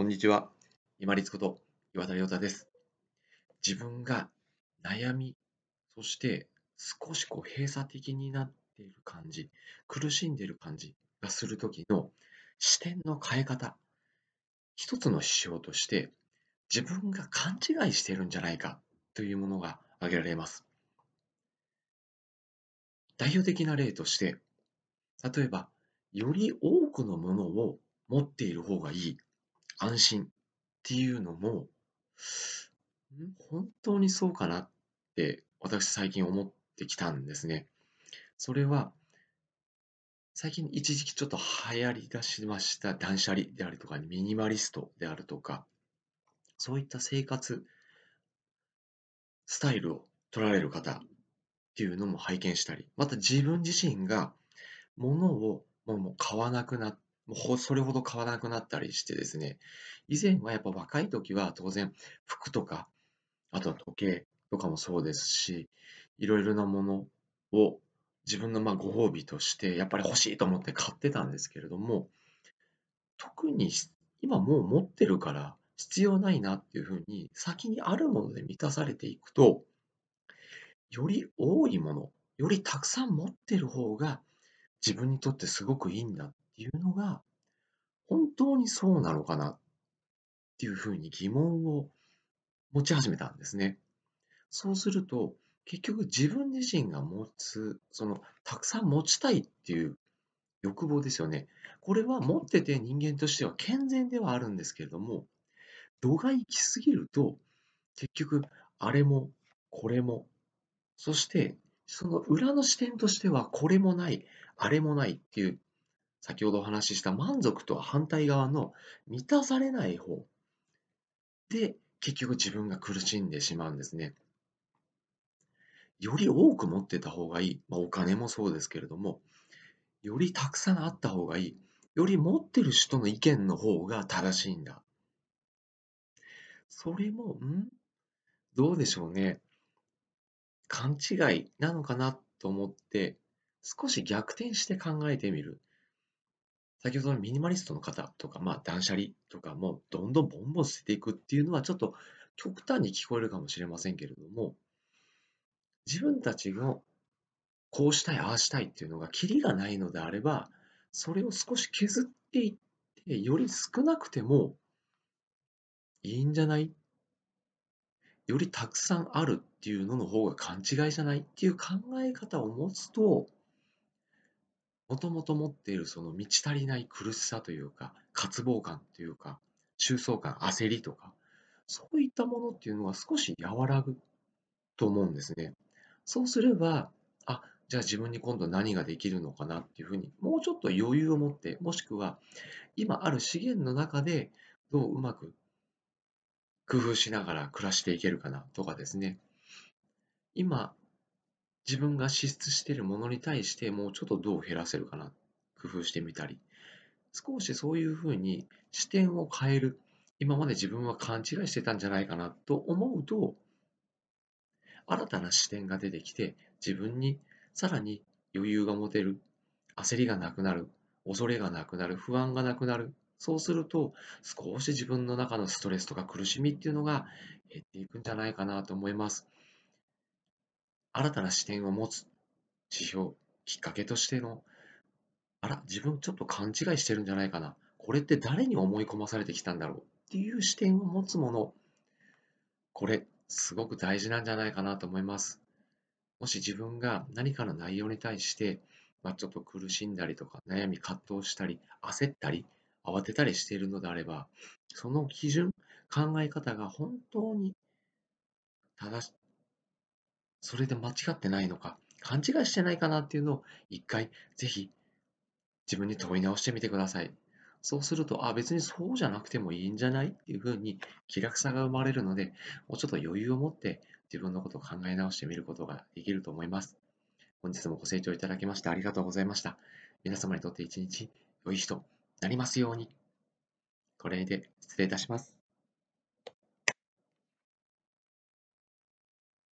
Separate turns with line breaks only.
こんにちは。今立こと岩田亮太です。自分が悩み、そして少しこう閉鎖的になっている感じ、苦しんでいる感じがするときの視点の変え方、一つの指標として自分が勘違いしているんじゃないかというものが挙げられます。代表的な例として、例えば、より多くのものを持っている方がいい安心っていうのも、本当にそうかなって私最近思ってきたんですね。それは、最近一時期ちょっと流行り出しました断捨離であるとかミニマリストであるとか、そういった生活スタイルを取られる方っていうのも拝見したり、また自分自身が物をもう買わなくなっもうそれほど変わなくなったりしてですね、以前はやっぱ若い時は当然服とか、あとは時計とかもそうですし、いろいろなものを自分のまあご褒美としてやっぱり欲しいと思って買ってたんですけれども、特に今もう持ってるから必要ないなっていうふうに先にあるもので満たされていくと、より多いもの、よりたくさん持ってる方が自分にとってすごくいいんだっいうのが、本当にそうなのかなっていうふうに疑問を持ち始めたんですね。そうすると、結局自分自身が持つ、その、たくさん持ちたいっていう欲望ですよね。これは持ってて人間としては健全ではあるんですけれども、度が行き過ぎると、結局、あれも、これも、そして、その裏の視点としては、これもない、あれもないっていう先ほどお話しした満足とは反対側の満たされない方で結局自分が苦しんでしまうんですね。より多く持ってた方がいい。まあ、お金もそうですけれども、よりたくさんあった方がいい。より持ってる人の意見の方が正しいんだ。それも、ん？どうでしょうね。勘違いなのかなと思って、少し逆転して考えてみる。先ほどのミニマリストの方とか、まあ、断捨離とかも、どんどんボンボン捨てていくっていうのは、ちょっと極端に聞こえるかもしれませんけれども、自分たちのこうしたい、ああしたいっていうのが、キリがないのであれば、それを少し削っていって、より少なくてもいいんじゃない？よりたくさんあるっていうのの方が勘違いじゃない？っていう考え方を持つと、もともと持っているその満ち足りない苦しさというか、渇望感というか、収束感、焦りとか、そういったものっていうのは少し和らぐと思うんですね。そうすれば、あ、じゃあ自分に今度何ができるのかなっていうふうに、もうちょっと余裕を持って、もしくは今ある資源の中でどううまく工夫しながら暮らしていけるかなとかですね。今自分が支出しているものに対してもうちょっとどう減らせるかな工夫してみたり。少しそういうふうに視点を変える。今まで自分は勘違いしてたんじゃないかなと思うと新たな視点が出てきて自分にさらに余裕が持てる。焦りがなくなる。恐れがなくなる。不安がなくなる。そうすると少し自分の中のストレスとか苦しみっていうのが減っていくんじゃないかなと思います。新たな視点を持つ指標、きっかけとしての、あら、自分ちょっと勘違いしてるんじゃないかな。これって誰に思い込まされてきたんだろうっていう視点を持つもの、これ、すごく大事なんじゃないかなと思います。もし自分が何かの内容に対して、まあ、ちょっと苦しんだりとか、悩み、葛藤したり、焦ったり、慌てたりしているのであれば、その基準、考え方が本当に正しそれで間違ってないのか、勘違いしてないかなっていうのを一回ぜひ自分に問い直してみてください。そうすると、あ、別にそうじゃなくてもいいんじゃないっていうふうに気楽さが生まれるので、もうちょっと余裕を持って自分のことを考え直してみることができると思います。本日もご清聴いただきましてありがとうございました。皆様にとって一日良い日となりますように。これで失礼いたします。